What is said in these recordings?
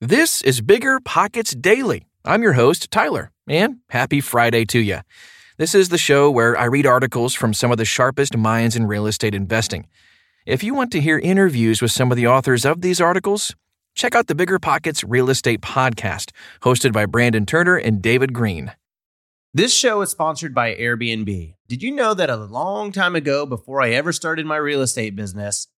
This is Bigger Pockets Daily. I'm your host, Tyler, and happy Friday to you. This is the show where I read articles from some of the sharpest minds in real estate investing. If you want to hear interviews with some of the authors of these articles, check out the Bigger Pockets Real Estate Podcast, hosted by Brandon Turner and David Greene. This show is sponsored by Airbnb. Did you know that a long time ago, before I ever started my real estate business,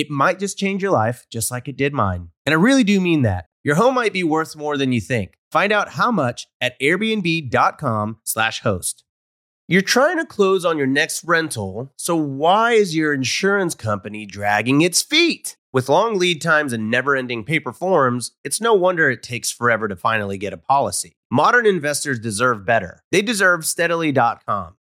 It might just change your life, just like it did mine. And I really do mean that. Your home might be worth more than you think. Find out how much at airbnb.com/slash host. You're trying to close on your next rental, so why is your insurance company dragging its feet? With long lead times and never ending paper forms, it's no wonder it takes forever to finally get a policy. Modern investors deserve better. They deserve steadily.com.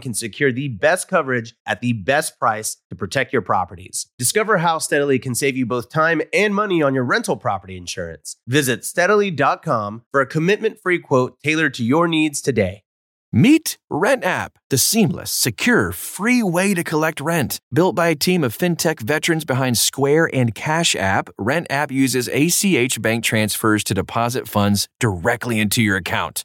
can secure the best coverage at the best price to protect your properties. Discover how Steadily can save you both time and money on your rental property insurance. Visit steadily.com for a commitment free quote tailored to your needs today. Meet Rent App, the seamless, secure, free way to collect rent. Built by a team of fintech veterans behind Square and Cash App, Rent App uses ACH bank transfers to deposit funds directly into your account.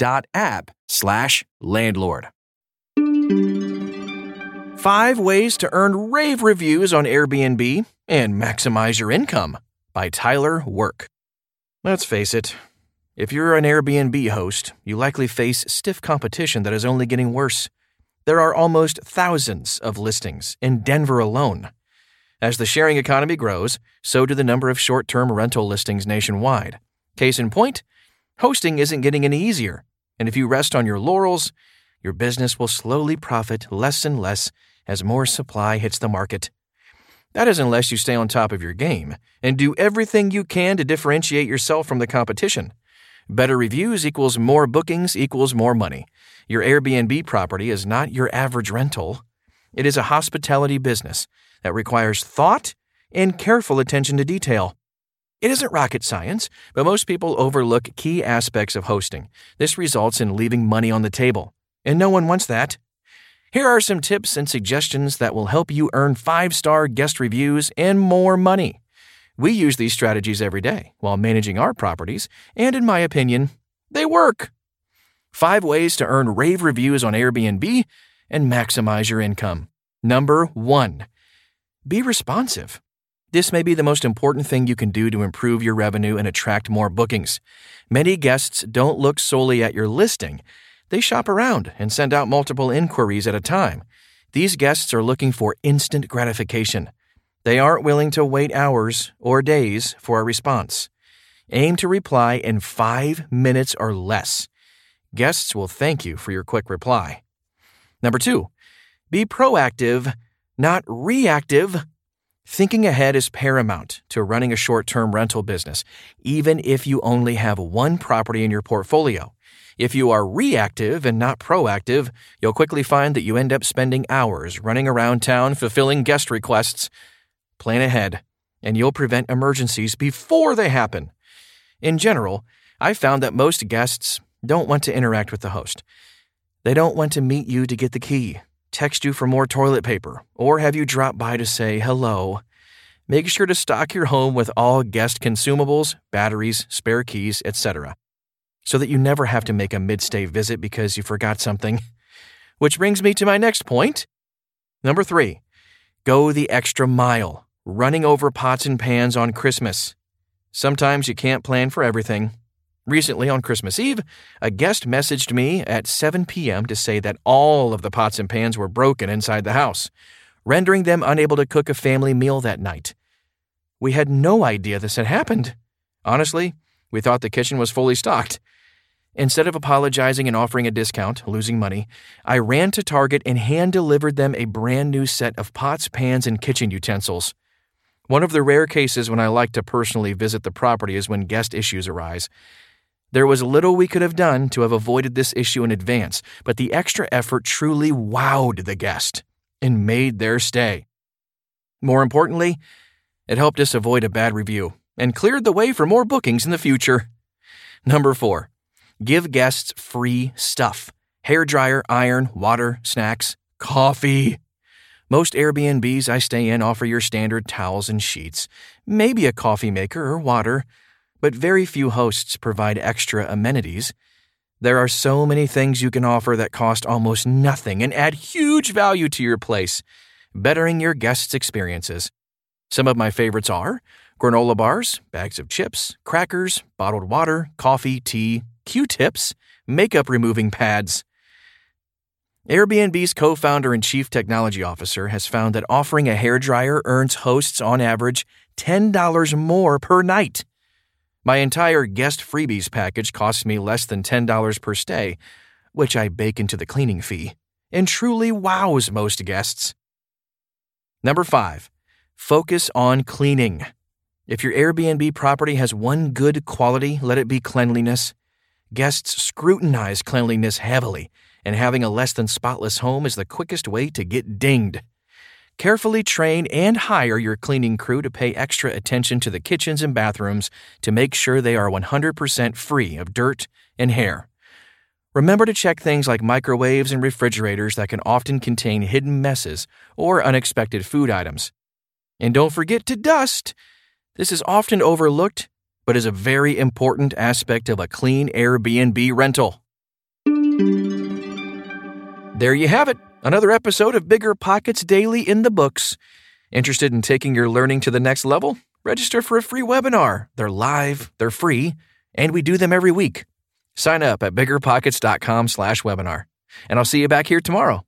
Rent.app slash landlord. Five ways to earn rave reviews on Airbnb and maximize your income by Tyler Work. Let's face it, if you're an Airbnb host, you likely face stiff competition that is only getting worse. There are almost thousands of listings in Denver alone. As the sharing economy grows, so do the number of short term rental listings nationwide. Case in point, hosting isn't getting any easier, and if you rest on your laurels, your business will slowly profit less and less as more supply hits the market. That is, unless you stay on top of your game and do everything you can to differentiate yourself from the competition. Better reviews equals more bookings equals more money. Your Airbnb property is not your average rental. It is a hospitality business that requires thought and careful attention to detail. It isn't rocket science, but most people overlook key aspects of hosting. This results in leaving money on the table, and no one wants that. Here are some tips and suggestions that will help you earn five star guest reviews and more money. We use these strategies every day while managing our properties, and in my opinion, they work. Five ways to earn rave reviews on Airbnb and maximize your income. Number one, be responsive. This may be the most important thing you can do to improve your revenue and attract more bookings. Many guests don't look solely at your listing they shop around and send out multiple inquiries at a time. These guests are looking for instant gratification. They aren't willing to wait hours or days for a response. Aim to reply in five minutes or less. Guests will thank you for your quick reply. Number two, be proactive, not reactive. Thinking ahead is paramount to running a short term rental business, even if you only have one property in your portfolio. If you are reactive and not proactive, you'll quickly find that you end up spending hours running around town fulfilling guest requests. Plan ahead, and you'll prevent emergencies before they happen. In general, I've found that most guests don't want to interact with the host. They don't want to meet you to get the key, text you for more toilet paper, or have you drop by to say hello. Make sure to stock your home with all guest consumables, batteries, spare keys, etc so that you never have to make a mid-stay visit because you forgot something. Which brings me to my next point. Number three, go the extra mile, running over pots and pans on Christmas. Sometimes you can't plan for everything. Recently, on Christmas Eve, a guest messaged me at 7 p.m. to say that all of the pots and pans were broken inside the house, rendering them unable to cook a family meal that night. We had no idea this had happened. Honestly, we thought the kitchen was fully stocked. Instead of apologizing and offering a discount, losing money, I ran to Target and hand delivered them a brand new set of pots, pans, and kitchen utensils. One of the rare cases when I like to personally visit the property is when guest issues arise. There was little we could have done to have avoided this issue in advance, but the extra effort truly wowed the guest and made their stay. More importantly, it helped us avoid a bad review and cleared the way for more bookings in the future. Number four, give guests free stuff hair dryer, iron, water, snacks, coffee. Most Airbnbs I stay in offer your standard towels and sheets, maybe a coffee maker or water, but very few hosts provide extra amenities. There are so many things you can offer that cost almost nothing and add huge value to your place, bettering your guests' experiences. Some of my favorites are granola bars, bags of chips, crackers, bottled water, coffee, tea, Q tips, makeup removing pads. Airbnb's co founder and chief technology officer has found that offering a hairdryer earns hosts on average $10 more per night. My entire guest freebies package costs me less than $10 per stay, which I bake into the cleaning fee, and truly wows most guests. Number five, focus on cleaning. If your Airbnb property has one good quality, let it be cleanliness. Guests scrutinize cleanliness heavily, and having a less than spotless home is the quickest way to get dinged. Carefully train and hire your cleaning crew to pay extra attention to the kitchens and bathrooms to make sure they are 100% free of dirt and hair. Remember to check things like microwaves and refrigerators that can often contain hidden messes or unexpected food items. And don't forget to dust. This is often overlooked, but is a very important aspect of a clean Airbnb rental. There you have it, another episode of Bigger Pockets Daily in the books. Interested in taking your learning to the next level? Register for a free webinar. They're live, they're free, and we do them every week. Sign up at biggerpockets.com/webinar. And I'll see you back here tomorrow.